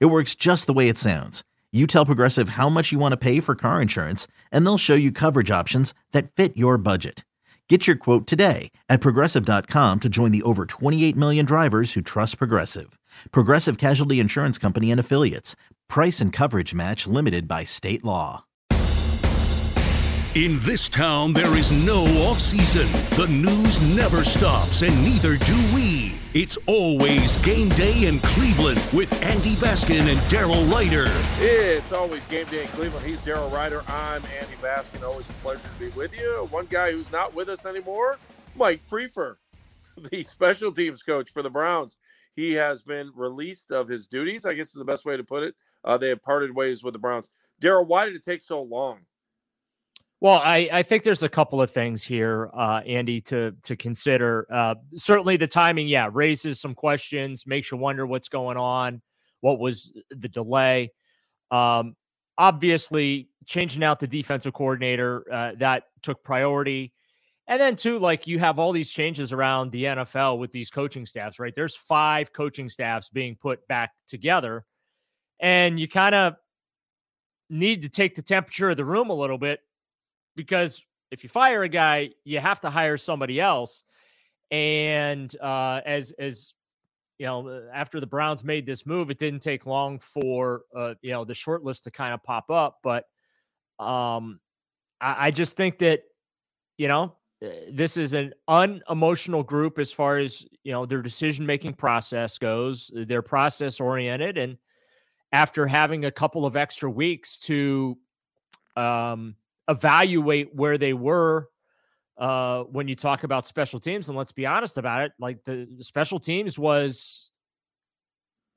It works just the way it sounds. You tell Progressive how much you want to pay for car insurance, and they'll show you coverage options that fit your budget. Get your quote today at progressive.com to join the over 28 million drivers who trust Progressive. Progressive Casualty Insurance Company and Affiliates. Price and coverage match limited by state law. In this town, there is no off season. The news never stops, and neither do we. It's always game day in Cleveland with Andy Baskin and Daryl Ruiter. It's always game day in Cleveland. He's Daryl Ruiter. I'm Andy Baskin. Always a pleasure to be with you. One guy who's not with us anymore, Mike Priefer, the special teams coach for the Browns. He has been released of his duties, I guess is the best way to put it. Uh, they have parted ways with the Browns. Daryl, why did it take so long? Well, I, I think there's a couple of things here, uh, Andy, to to consider. Uh, certainly, the timing, yeah, raises some questions, makes you wonder what's going on. What was the delay? Um, obviously, changing out the defensive coordinator uh, that took priority, and then too, like you have all these changes around the NFL with these coaching staffs, right? There's five coaching staffs being put back together, and you kind of need to take the temperature of the room a little bit because if you fire a guy, you have to hire somebody else. And uh, as as you know, uh, after the Browns made this move, it didn't take long for uh, you know the short list to kind of pop up. But um, I, I just think that you know uh, this is an unemotional group as far as you know their decision making process goes. They're process oriented, and after having a couple of extra weeks to um, evaluate where they were uh, when you talk about special teams. And let's be honest about it, like the, special teams was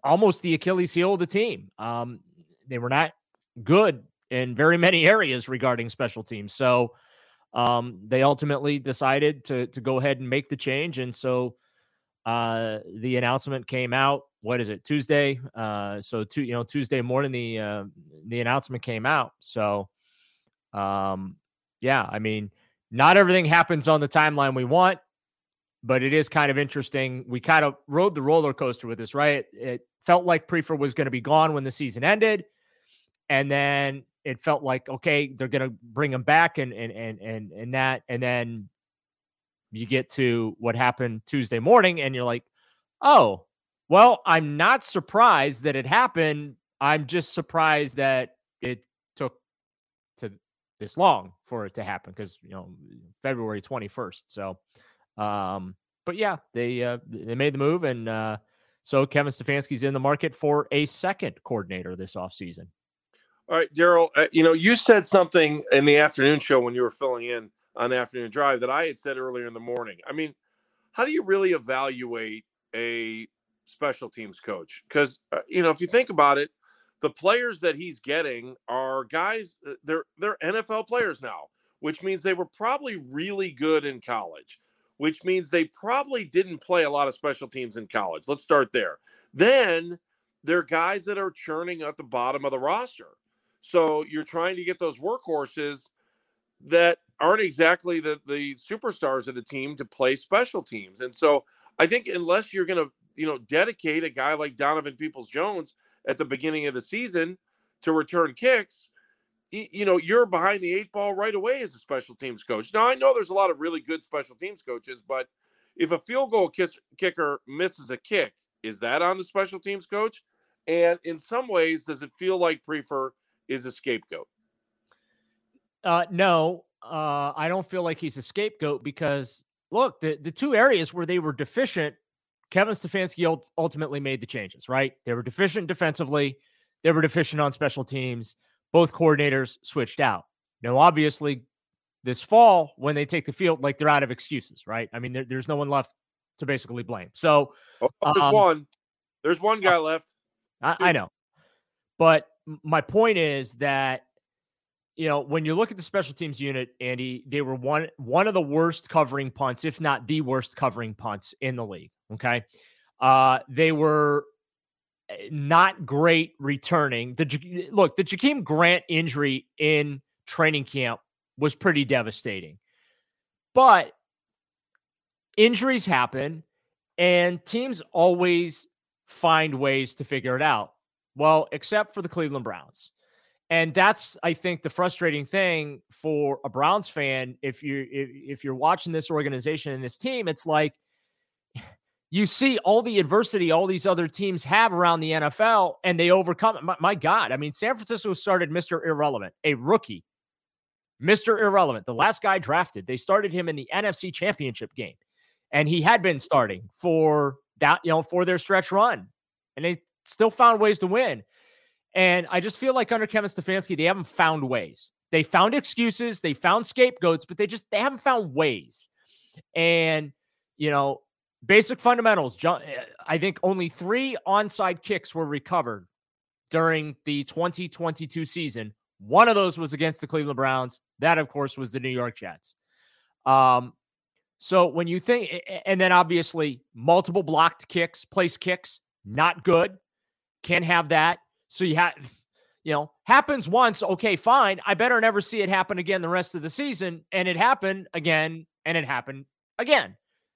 almost the Achilles heel of the team. Um, they were not good in very many areas regarding special teams. So um, they ultimately decided to to go ahead and make the change. And so uh, the announcement came out. What is it? Tuesday. Uh, so two, you know, Tuesday morning the uh, the announcement came out. So um, yeah, I mean, not everything happens on the timeline we want, but it is kind of interesting. We kind of rode the roller coaster with this, right? It, it felt like Priefer was going to be gone when the season ended, and then it felt like okay, they're going to bring him back, and and and and and that, and then you get to what happened Tuesday morning, and you're like, oh, well, I'm not surprised that it happened. I'm just surprised that it this long for it to happen because you know February 21st. So, um, but yeah, they uh, they made the move, and uh, so Kevin Stefanski's in the market for a second coordinator this offseason. All right, Daryl, uh, you know you said something in the afternoon show when you were filling in on afternoon drive that I had said earlier in the morning. I mean, how do you really evaluate a special teams coach? Because uh, you know if you think about it the players that he's getting are guys uh, they're they're NFL players now, which means they were probably really good in college, which means they probably didn't play a lot of special teams in college. Let's start there. Then they're guys that are churning at the bottom of the roster. So you're trying to get those workhorses that aren't exactly the the superstars of the team to play special teams. And so I think unless you're going to, you know, dedicate a guy like Donovan Peoples Jones at the beginning of the season to return kicks, you know, you're behind the eight ball right away as a special teams coach. Now, I know there's a lot of really good special teams coaches, but if a field goal kiss, kicker misses a kick, is that on the special teams coach? And in some ways, does it feel like Priefer is a scapegoat? Uh, no, uh, I don't feel like he's a scapegoat because look, the, the two areas where they were deficient Kevin Stefanski ultimately made the changes, right? They were deficient defensively, they were deficient on special teams. Both coordinators switched out. Now, obviously, this fall, when they take the field, like they're out of excuses, right? I mean, there, there's no one left to basically blame. So, oh, there's um, one. There's one guy left. I, I know. But my point is that you know when you look at the special teams unit, Andy, they were one one of the worst covering punts, if not the worst covering punts in the league. Okay, uh, they were eh, not great returning. The look, the Jakeem Grant injury in training camp was pretty devastating, but injuries happen, and teams always find ways to figure it out. Well, except for the Cleveland Browns. And that's, I think, the frustrating thing for a Browns fan. If you if, if you're watching this organization and this team, it's like you see all the adversity all these other teams have around the NFL, and they overcome it. My, my God, I mean, San Francisco started Mister Irrelevant, a rookie, Mister Irrelevant, the last guy drafted. They started him in the NFC Championship game, and he had been starting for that, you know, for their stretch run, and they still found ways to win. And I just feel like under Kevin Stefanski, they haven't found ways. They found excuses, they found scapegoats, but they just they haven't found ways. And you know, basic fundamentals. Eh, I think only three onside kicks were recovered during the 2022 season. One of those was against the Cleveland Browns. That, of course, was the New York Jets. Um, so when you think, and then obviously multiple blocked kicks, place kicks, not good. Can't have that. So you have, you know, happens once. Okay, fine. I better never see it happen again the rest of the season. And it happened again, and it happened again,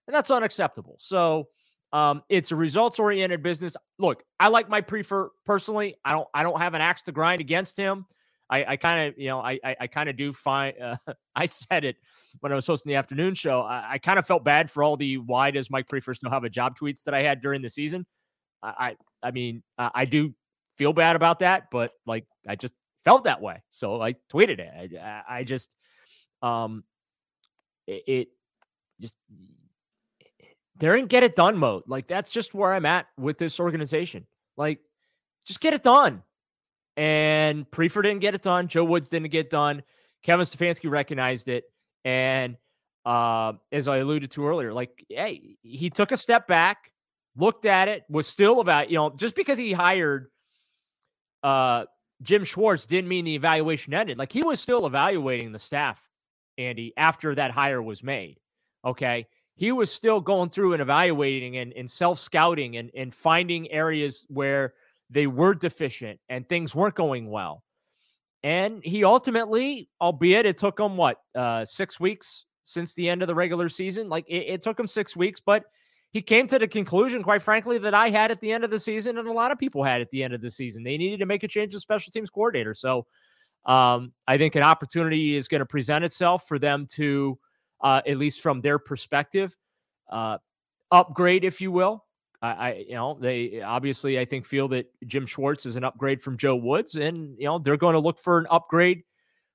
and that's unacceptable. So um, it's a results oriented business. Look, I like Mike Priefer personally. I don't. I don't have an axe to grind against him. I, I kind of, you know, I, I, I kind of do find. Uh, I said it when I was hosting the afternoon show. I, I kind of felt bad for all the why does Mike Priefer still have a job tweets that I had during the season. I, I mean, I do feel bad about that, but like I just felt that way, so I tweeted it. I, I just, um, it, it just they're in get it done mode. Like that's just where I'm at with this organization. Like, just get it done. And Priefer didn't get it done. Joe Woods didn't get done. Kevin Stefanski recognized it, and uh, as I alluded to earlier, like, hey, he took a step back looked at it, was still about, you know, just because he hired uh Jim Schwartz didn't mean the evaluation ended. Like he was still evaluating the staff, Andy, after that hire was made. Okay. He was still going through and evaluating and, and self scouting and, and finding areas where they were deficient and things weren't going well. And he ultimately, albeit it took him what, uh, six weeks since the end of the regular season, like it, it took him six weeks, but he came to the conclusion, quite frankly, that I had at the end of the season, and a lot of people had at the end of the season. They needed to make a change of special teams coordinator. So um, I think an opportunity is going to present itself for them to, uh, at least from their perspective, uh, upgrade, if you will. I, I, you know, they obviously I think feel that Jim Schwartz is an upgrade from Joe Woods, and you know they're going to look for an upgrade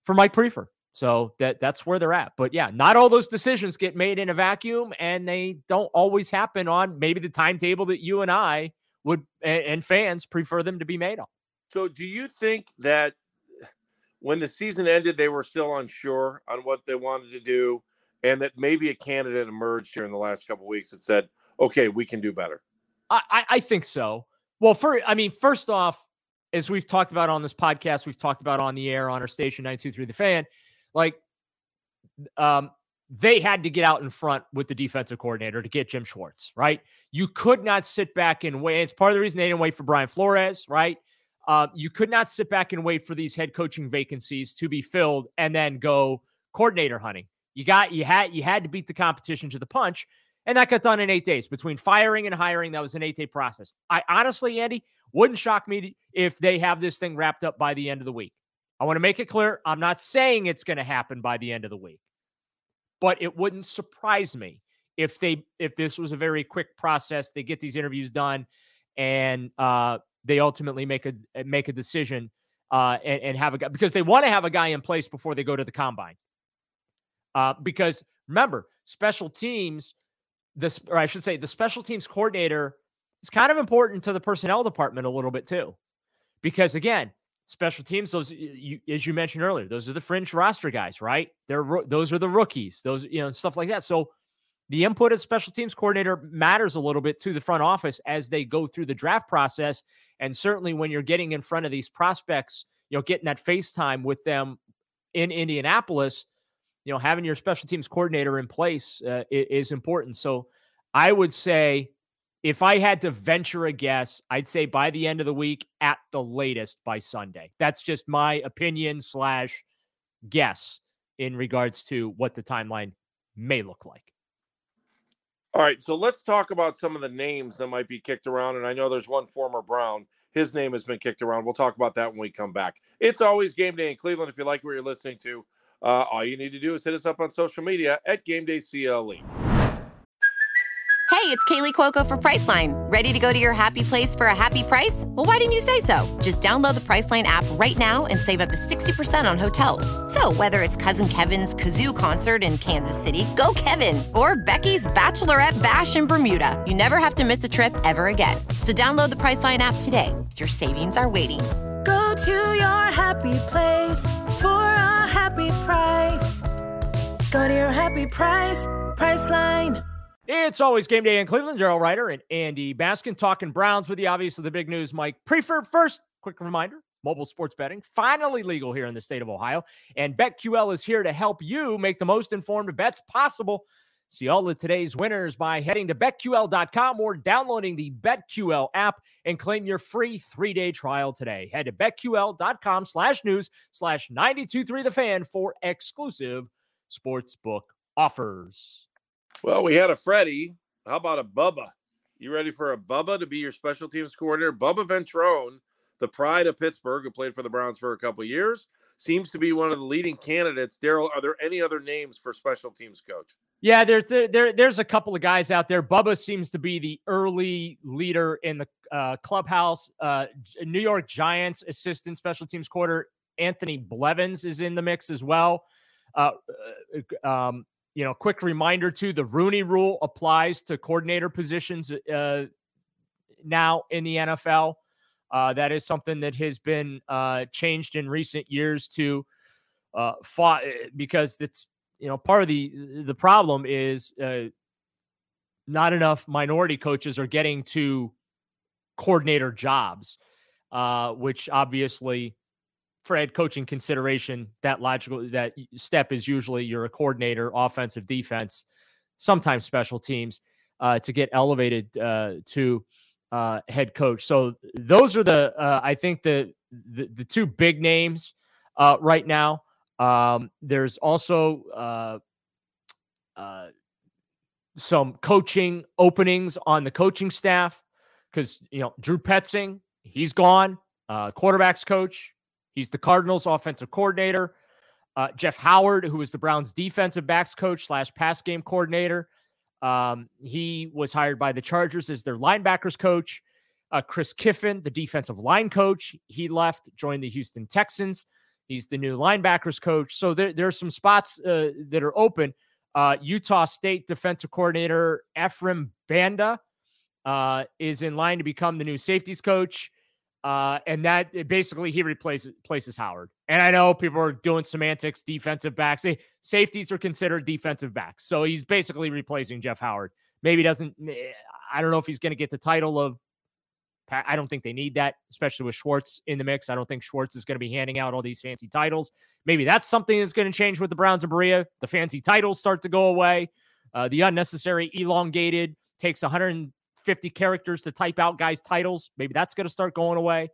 for Mike Priefer. So that that's where they're at. But yeah, not all those decisions get made in a vacuum, and they don't always happen on maybe the timetable that you and I would and fans prefer them to be made on. So, do you think that when the season ended, they were still unsure on what they wanted to do, and that maybe a candidate emerged here in the last couple weeks that said, "Okay, we can do better." I, I think so. Well, for I mean, first off, as we've talked about on this podcast, we've talked about on the air on our station nine two three the fan like, um, they had to get out in front with the defensive coordinator to get Jim Schwartz, right? You could not sit back and wait. It's part of the reason they didn't wait for Brian Flores, right? Uh, you could not sit back and wait for these head coaching vacancies to be filled and then go coordinator hunting. You got you had you had to beat the competition to the punch, and that got done in eight days. Between firing and hiring, that was an eight day process. I honestly, Andy, wouldn't shock me if they have this thing wrapped up by the end of the week. I want to make it clear I'm not saying it's going to happen by the end of the week. But it wouldn't surprise me if they if this was a very quick process, they get these interviews done and uh, they ultimately make a make a decision uh, and, and have a guy because they want to have a guy in place before they go to the combine. Uh, because remember, special teams, this or I should say, the special teams coordinator is kind of important to the personnel department a little bit too, because again, special teams those you, as you mentioned earlier those are the fringe roster guys right? They're those are the rookies those you know stuff like that. So the input of special teams coordinator matters a little bit to the front office as they go through the draft process. And certainly when you're getting in front of these prospects, you know, getting that FaceTime with them in Indianapolis, you know, having your special teams coordinator in place uh, is important. So I would say if I had to venture a guess, I'd say by the end of the week, at the latest by Sunday. That's just my opinion slash guess in regards to what the timeline may look like. All right, so let's talk about some of the names that might be kicked around. And I know there's one former Brown. His name has been kicked around. We'll talk about that when we come back. It's always game day in Cleveland. If you like what you're listening to, uh, all you need to do is hit us up on social media at Game Day CLE. Hey, it's Kaley Cuoco for Priceline. Ready to go to your happy place for a happy price? Well, why didn't you say so? Just download the Priceline app right now and save up to 60% on hotels. So, whether it's Cousin Kevin's Kazoo concert in Kansas City, go Kevin, or Becky's Bachelorette Bash in Bermuda, you never have to miss a trip ever again. So, download the Priceline app today. Your savings are waiting. Go to your happy place for a happy price. Go to your happy price, Priceline. It's always game day in Cleveland. Daryl Ruiter and Andy Baskin talking Browns with you. Obviously, the big news, Mike Priefer. First, quick reminder mobile sports betting finally legal here in the state of Ohio. And BetQL is here to help you make the most informed bets possible. See all of today's winners by heading to betql.com or downloading the BetQL app and claim your free three-day trial today. Head to betql.com slash news slash 923 the fan for exclusive sportsbook offers. Well, we had a Freddie. How about a Bubba? You ready for a Bubba to be your special teams coordinator? Bubba Ventrone, the pride of Pittsburgh, who played for the Browns for a couple years, seems to be one of the leading candidates. Daryl, are there any other names for special teams coach? Yeah, there's there, there's a couple of guys out there. Bubba seems to be the early leader in the uh, clubhouse. Uh, New York Giants assistant special teams quarter Anthony Blevins is in the mix as well. Uh, uh um, you know, quick reminder too: the Rooney Rule applies to coordinator positions uh, now in the NFL. Uh, that is something that has been uh, changed in recent years to uh, fought eh, because it's you know part of the the problem is uh, not enough minority coaches are getting to coordinator jobs, uh, which obviously for head coaching consideration, that logical that step is usually you're a coordinator, offensive, defense, sometimes special teams, to get elevated to uh, head coach. So those are the uh, I think the, the, the two big names uh, right now. Um, there's also uh, some coaching openings on the coaching staff because you know Drew Petzing he's gone, quarterbacks coach He's the Cardinals' offensive coordinator. Uh, Jeff Howard, who was the Browns' defensive backs coach slash pass game coordinator, um, he was hired by the Chargers as their linebackers coach. Uh, Chris Kiffin, the defensive line coach, he left, joined the Houston Texans. He's the new linebackers coach. So there, there are some spots uh, that are open. Uh, Utah State defensive coordinator Ephraim Banda uh, is in line to become the new safeties coach. Uh, and that basically he replaces places Howard. And I know people are doing semantics, defensive backs. Safeties are considered defensive backs. So he's basically replacing Jeff Howard. Maybe doesn't, eh, I don't know if he's going to get the title of, I don't think they need that, especially with Schwartz in the mix. I don't think Schwartz is going to be handing out all these fancy titles. Maybe that's something that's going to change with the Browns and Berea. The fancy titles start to go away. Uh, the unnecessary elongated takes 100 50 characters to type out guys' titles. Maybe that's going to start going away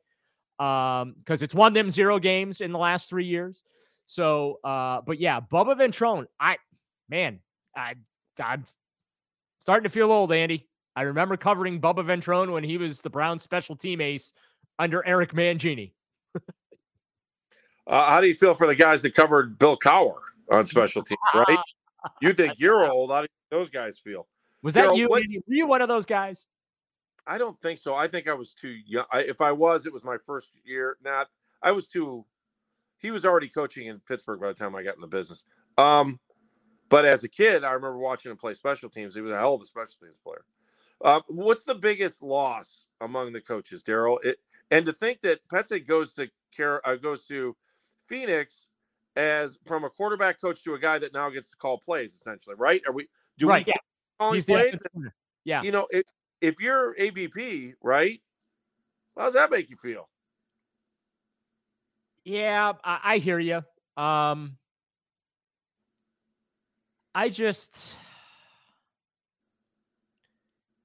because um, it's won them zero games in the last three years. So, uh, but yeah, Bubba Ventrone, I, man, I, I'm starting to feel old, Andy. I remember covering Bubba Ventrone when he was the Browns special team ace under Eric Mangini. uh, how do you feel for the guys that covered Bill Cowher on special teams, right? you think you're old. How do those guys feel? Was that you? What, Were you one of those guys? I don't think so. I think I was too young. I, if I was, it was my first year. Not. I was too. He was already coaching in Pittsburgh by the time I got in the business. Um, but as a kid, I remember watching him play special teams. He was a hell of a special teams player. Uh, what's the biggest loss among the coaches, Daryl? And to think that Petzing goes to care uh, goes to Phoenix as from a quarterback coach to a guy that now gets to call plays, essentially, right? Are we? Do right, we? Yeah calling He's plays. Yeah. You know, if if you're AVP, right? How does that make you feel? Yeah, I, I hear you. Um, I just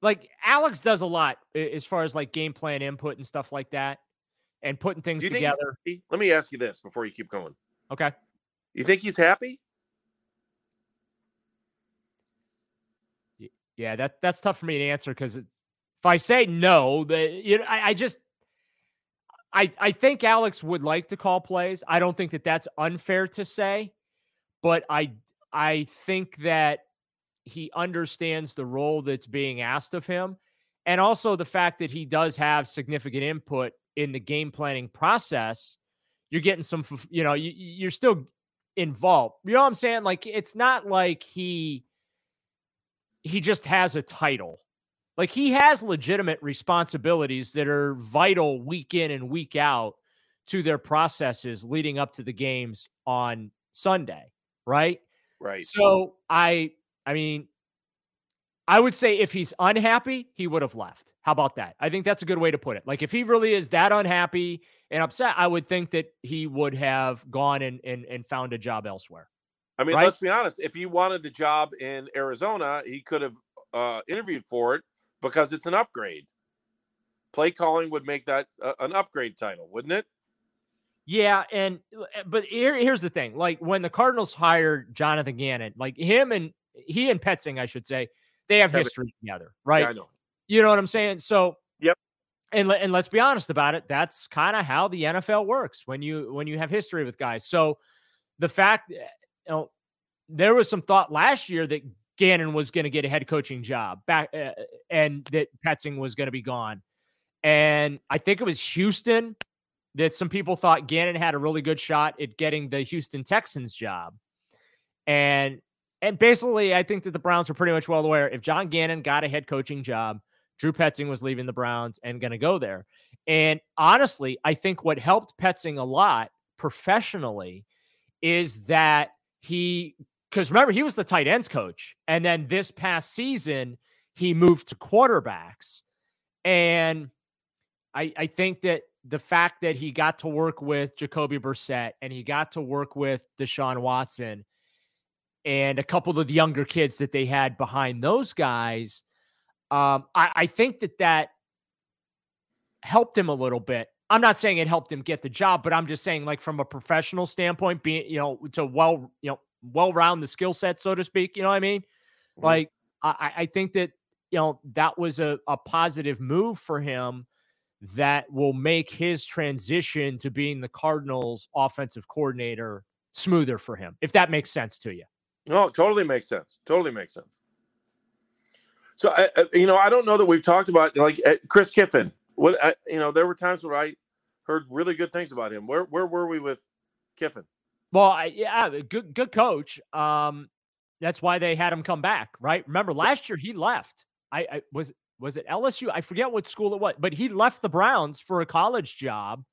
like Alex does a lot as far as like game plan input and stuff like that, and putting things Do you think he's together. Let me ask you this before you keep going. Okay. You think he's happy? Yeah, that that's tough for me to answer because if I say no, the you know I, I just I I think Alex would like to call plays. I don't think that that's unfair to say, but I I think that he understands the role that's being asked of him, and also the fact that he does have significant input in the game planning process. You're getting some, you know, you, you're still involved. You know what I'm saying? Like it's not like he he just has a title. Like he has legitimate responsibilities that are vital week in and week out to their processes leading up to the games on Sunday, right? Right. So I I mean I would say if he's unhappy, he would have left. How about that? I think that's a good way to put it. Like if he really is that unhappy and upset, I would think that he would have gone and and, and found a job elsewhere. I mean, Right? let's be honest. If he wanted the job in Arizona, he could have uh, interviewed for it because it's an upgrade. Play calling would make that uh, an upgrade title, wouldn't it? Yeah, and uh, but here, here's the thing: like when the Cardinals hired Jonathan Gannon, like him and he and Petzing, I should say, they have Kevin- history together, right? Yeah, I know. You know what I'm saying? So, Yep. And and let's be honest about it. That's kind of how the NFL works when you when you have history with guys. So, the fact, eh, you know, there was some thought last year that Gannon was going to get a head coaching job back, uh, and that Petzing was going to be gone. And I think it was Houston that some people thought Gannon had a really good shot at getting the Houston Texans job. And and basically, I think that the Browns were pretty much well aware if John Gannon got a head coaching job, Drew Petzing was leaving the Browns and going to go there. And honestly, I think what helped Petzing a lot professionally is that he, because remember, he was the tight ends coach. And then this past season, he moved to quarterbacks. And I, I think that the fact that he got to work with Jacoby Brissett and he got to work with Deshaun Watson and a couple of the younger kids that they had behind those guys, um, I, I think that that helped him a little bit. I'm not saying it helped him get the job, but I'm just saying, like from a professional standpoint, being you know to well you know well round the skill set, so to speak. You know what I mean? Mhm. Like I, I think that you know that was a, a positive move for him that will make his transition to being the Cardinals offensive coordinator smoother for him, if that makes sense to you. No, totally makes sense. Totally makes sense. So, I, you know, I don't know that we've talked about like uh, Chris Kiffin. What I, you know, there were times where I heard really good things about him. Where where were we with Kiffin? Well, I, yeah, good good coach. Um, that's why they had him come back, right? Remember last year he left. I, I was was it LSU? I forget what school it was, but he left the Browns for a college job,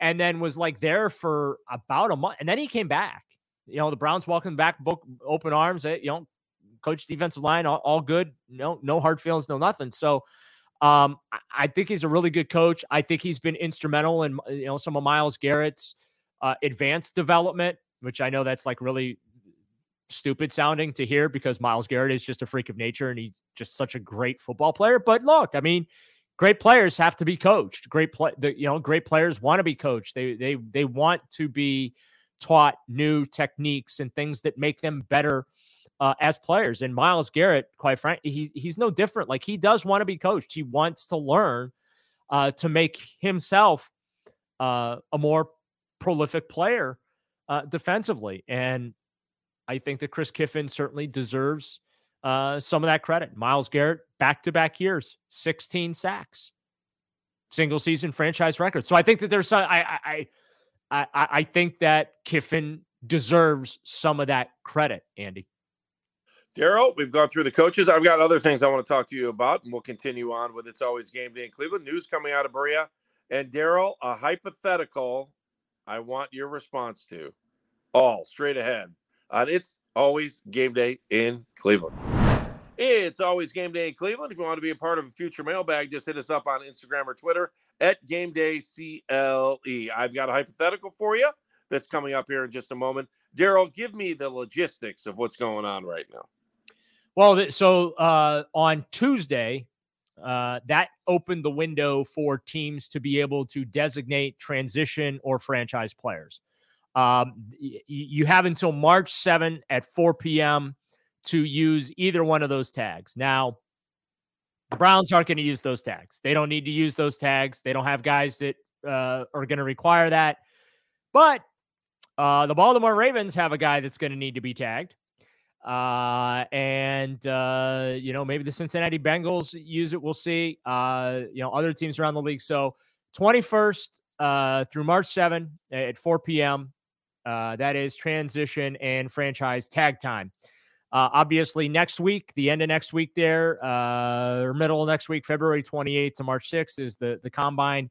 and then was like there for about a month, and then he came back. You know, the Browns welcomed back, book open arms. eh, You know, coach defensive line, all, all good. No, no hard feelings, no nothing. So, um, I, think he's a really good coach. I think he's been instrumental in you know some of Myles Garrett's uh, advanced development, which I know that's like really stupid sounding to hear because Myles Garrett is just a freak of nature and he's just such a great football player. But look, I mean, great players have to be coached. Great play, the, you know, great players want to be coached. They they they want to be taught new techniques and things that make them better uh, as players. And Myles Garrett, quite frankly, he's he's no different. Like he does want to be coached. He wants to learn uh, to make himself uh, a more prolific player uh, defensively. And I think that Chris Kiffin certainly deserves uh, some of that credit. Myles Garrett, back to back years, 16 sacks, single season franchise record. So I think that there's some, I, I, I, I, I think that Kiffin deserves some of that credit, Andy. Daryl, we've gone through the coaches. I've got other things I want to talk to you about, and we'll continue on with It's Always Game Day in Cleveland. News coming out of Berea. And Daryl, a hypothetical I want your response to. All straight ahead on It's Always Game Day in Cleveland. It's always game day in Cleveland. If you want to be a part of a future mailbag, just hit us up on Instagram or Twitter at Game Day CLE. I've got a hypothetical for you that's coming up here in just a moment. Daryl, give me the logistics of what's going on right now. Well, so uh, on Tuesday, uh, that opened the window for teams to be able to designate transition or franchise players. Um, y- you have until March 7 at 4 p.m. to use either one of those tags. Now, the Browns aren't going to use those tags. They don't need to use those tags. They don't have guys that uh, are going to require that. But uh, the Baltimore Ravens have a guy that's going to need to be tagged. Uh, and, uh, you know, maybe the Cincinnati Bengals use it. We'll see. Uh, you know, other teams around the league. So 21st uh, through March 7 at 4 p.m. Uh, that is transition and franchise tag time. Uh, obviously, next week, the end of next week, there, uh, or middle of next week, February 28th to March 6th, is the the combine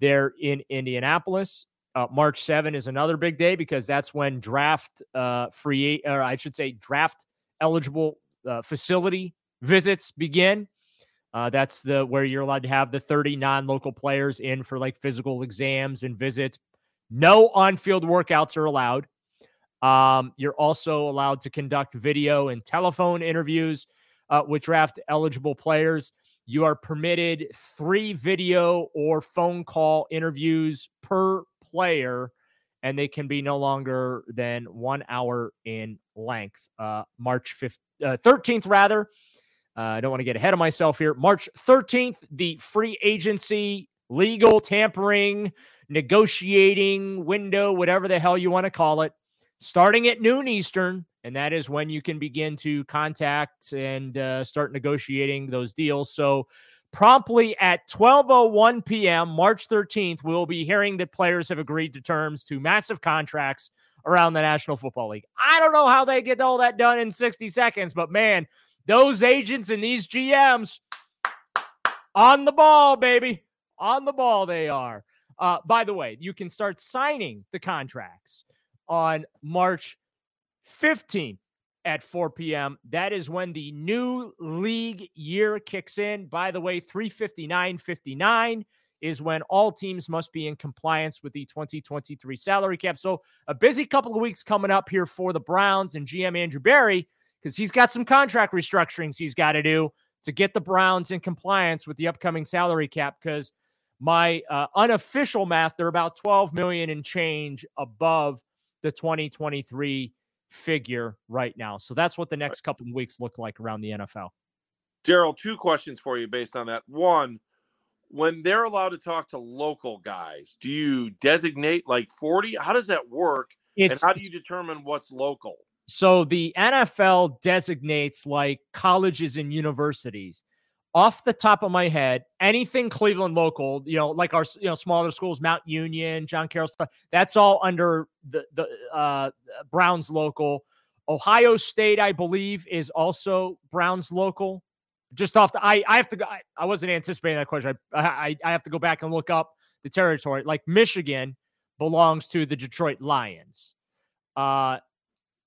there in Indianapolis. Uh, March 7 is another big day because that's when draft uh, free, or I should say, draft eligible uh, facility visits begin. Uh, that's the where you're allowed to have the 30 non-local players in for like physical exams and visits. No on-field workouts are allowed. Um, you're also allowed to conduct video and telephone interviews uh, with draft eligible players. You are permitted three video or phone call interviews per player, and they can be no longer than one hour in length. Uh, March 5th, uh, 13th, rather. Uh, I don't want to get ahead of myself here. March 13th, the free agency, legal tampering, negotiating window, whatever the hell you want to call it, starting at noon Eastern. And that is when you can begin to contact and uh, start negotiating those deals. So, promptly at 12:01 p.m. March 13th, we'll be hearing that players have agreed to terms to massive contracts around the National Football League. I don't know how they get all that done in 60 seconds, but man, those agents and these GMs on the ball, baby. On the ball they are. Uh, by the way, you can start signing the contracts on March 15th at 4 p.m. That is when the new league year kicks in. By the way, 359.59 is when all teams must be in compliance with the 2023 salary cap. So, a busy couple of weeks coming up here for the Browns and GM Andrew Berry because he's got some contract restructurings he's got to do to get the Browns in compliance with the upcoming salary cap because my uh, unofficial math they're about 12 million and change above the 2023 figure right now. So that's what the next couple of weeks look like around the NFL. Daryl, two questions for you based on that. One, when they're allowed to talk to local guys, do you designate like 40? How does that work? It's, and how do you determine what's local? So the NFL designates like colleges and universities. Off the top of my head, anything Cleveland local, you know, like our you know smaller schools, Mount Union, John Carroll stuff, that's all under the the uh, Browns local. Ohio State, I believe, is also Browns local. Just off the, I I have to go. I, I wasn't anticipating that question. I, I I have to go back and look up the territory. Like Michigan belongs to the Detroit Lions. Uh,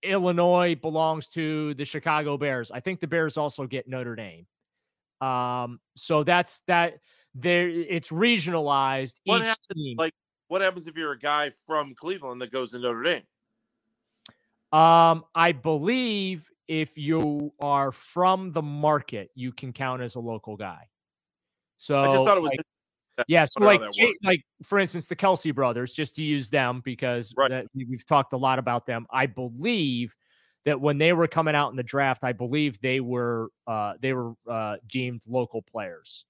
Illinois belongs to the Chicago Bears. I think the Bears also get Notre Dame. Um, so that's that. There, it's regionalized. What each happens, team. like what happens if you're a guy from Cleveland that goes to Notre Dame? Um, I believe if you are from the market, you can count as a local guy. So I just thought it was like, yeah, so like that Jay- works. like for instance, the Kelce brothers, just to use them because Right. that, we've talked a lot about them. I believe that when they were coming out in the draft, I believe they were uh, they were uh, deemed local players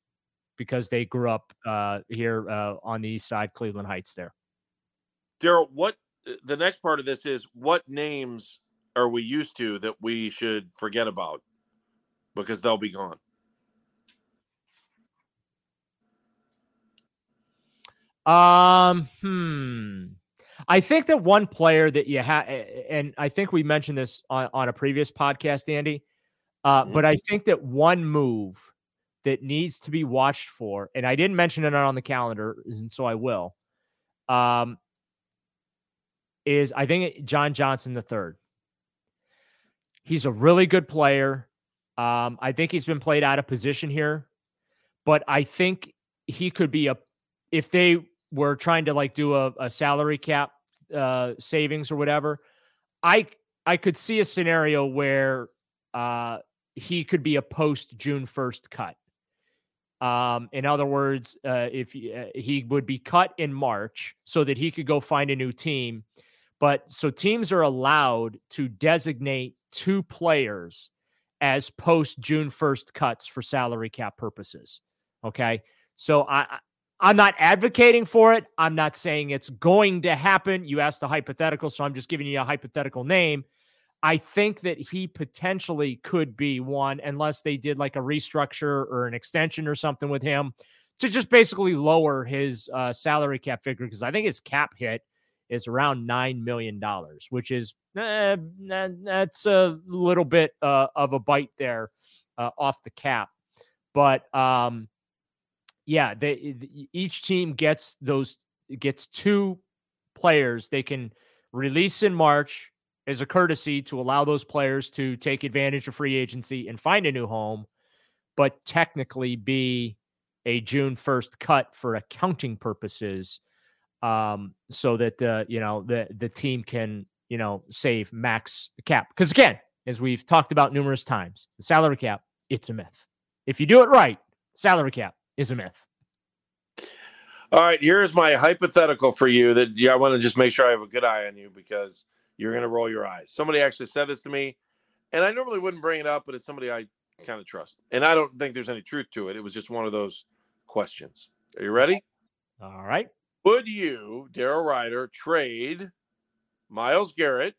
because they grew up uh, here uh, on the east side, Cleveland Heights. There. Daryl, what the next part of this is what names are we used to that we should forget about because they'll be gone? Um, hmm. I think that one player that you have, and I think we mentioned this on, on a previous podcast, Andy. Uh, Mhm. but I think that one move that needs to be watched for, and I didn't mention it on the calendar, and so I will. Um, is I think John Johnson the third. He's a really good player. Um, I think he's been played out of position here, but I think he could be a if they were trying to like do a, a salary cap uh, savings or whatever. I I could see a scenario where uh, he could be a post June first cut. Um, in other words, uh, if he, uh, he would be cut in March so that he could go find a new team. But so teams are allowed to designate two players as post June 1st cuts for salary cap purposes. Okay. So I, I'm not advocating for it. I'm not saying it's going to happen. You asked a hypothetical, so I'm just giving you a hypothetical name. I think that he potentially could be one unless they did like a restructure or an extension or something with him to just basically lower his uh, salary cap figure because I think his cap hit is around nine million dollars, which is eh, that's a little bit uh, of a bite there uh, off the cap. But um, yeah, they, each team gets those gets two players they can release in March as a courtesy to allow those players to take advantage of free agency and find a new home, but technically be a June 1st cut for accounting purposes um, so that the you know the the team can you know save max cap. Because again as we've talked about numerous times the salary cap it's a myth. If you do it right salary cap is a myth. All right here's my hypothetical for you that yeah, i want to just make sure i have a good eye on you because you're going to roll your eyes. Somebody actually said this to me and i normally wouldn't bring it up but it's somebody i kind of trust and i don't think there's any truth to it. It was just one of those questions. Are you ready? All right. Would you, Daryl Ruiter, trade Myles Garrett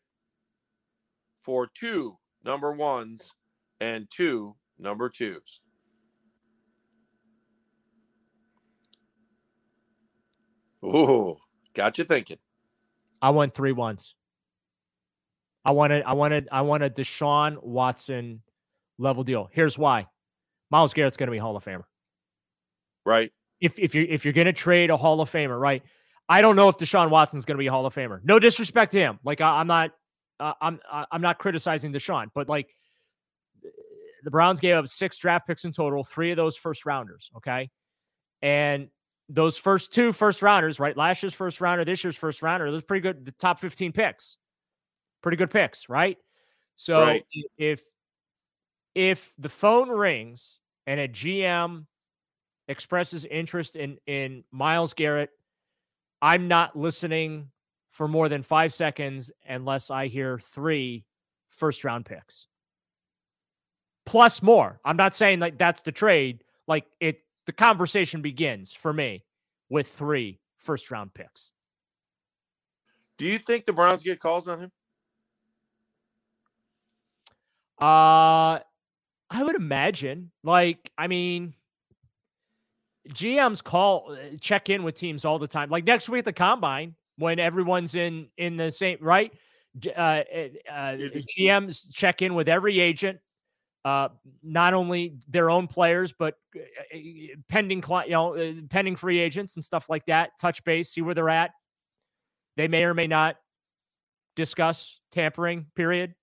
for two number ones and two number twos? Ooh, got you thinking. I want three ones. I wanted, I wanted, I wanted Deshaun Watson level deal. Here's why: Myles Garrett's going to be Hall of Famer. Right if if you're if you're gonna trade a Hall of Famer, right? I don't know if Deshaun Watson's gonna be a Hall of Famer. No disrespect to him. Like I, am not uh, I'm I'm not criticizing Deshaun, but like the Browns gave up six draft picks in total, three of those first rounders. Okay, and those first two first rounders, right? Last year's first rounder, this year's first rounder, those pretty good. The top 15 picks, pretty good picks, right? So right. if if the phone rings and a GM expresses interest in in Myles Garrett, I'm not listening for more than five seconds unless I hear three first round picks. Plus more. I'm not saying like that's the trade. Like it the conversation begins for me with three first round picks. Do you think the Browns get calls on him? Uh I would imagine. Like, I mean, GMs call uh, check in with teams all the time. Like next week at the combine, when everyone's in in the same right, uh, uh, GMs check in with every agent, uh, not only their own players but uh, pending you know pending free agents and stuff like that. Touch base, see where they're at. They may or may not discuss tampering. Period,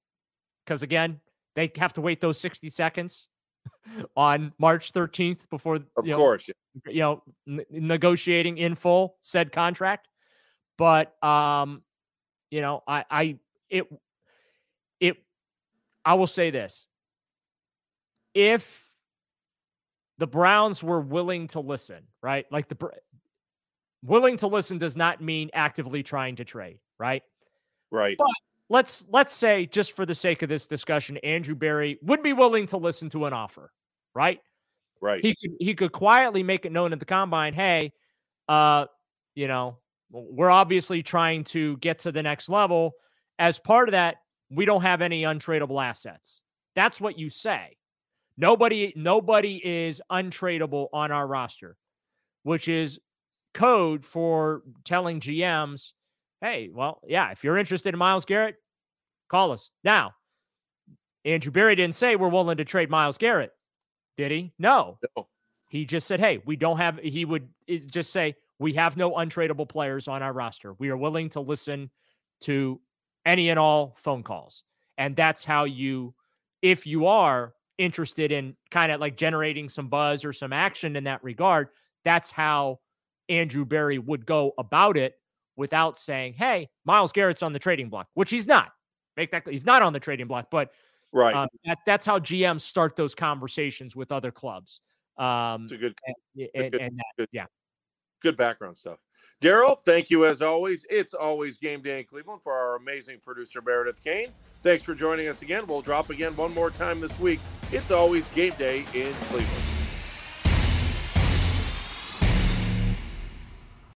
because again, they have to wait those sixty seconds on March 13th before of you know, course you know n- negotiating in full said contract but um you know I I it it I will say this if the Browns were willing to listen right? Like the willing to listen does not mean actively trying to trade right? Right. But let's let's say just for the sake of this discussion andrew berry would be willing to listen to an offer right? Right. He could he could quietly make it known at the combine hey uh you know we're obviously trying to get to the next level. As part of that we don't have any untradeable assets. That's what you say nobody nobody is untradeable on our roster which is code for telling gms hey, well, yeah, if you're interested in Myles Garrett, call us. Now, Andrew Berry didn't say we're willing to trade Myles Garrett, did he? No. no. He just said, hey, we don't have, he would just say, we have no untradeable players on our roster. We are willing to listen to any and all phone calls. And that's how you, if you are interested in kind of like generating some buzz or some action in that regard, that's how Andrew Berry would go about it without saying, "Hey, Myles Garrett's on the trading block," which he's not. Make that he's not on the trading block, but right. Um, that, that's how GMs start those conversations with other clubs. Um, it's a good, and, and, good, and that, good, yeah, good background stuff. Daryl, thank you as always. It's always game day in Cleveland for our amazing producer Meredith Kane. Thanks for joining us again. We'll drop again one more time this week. It's always game day in Cleveland.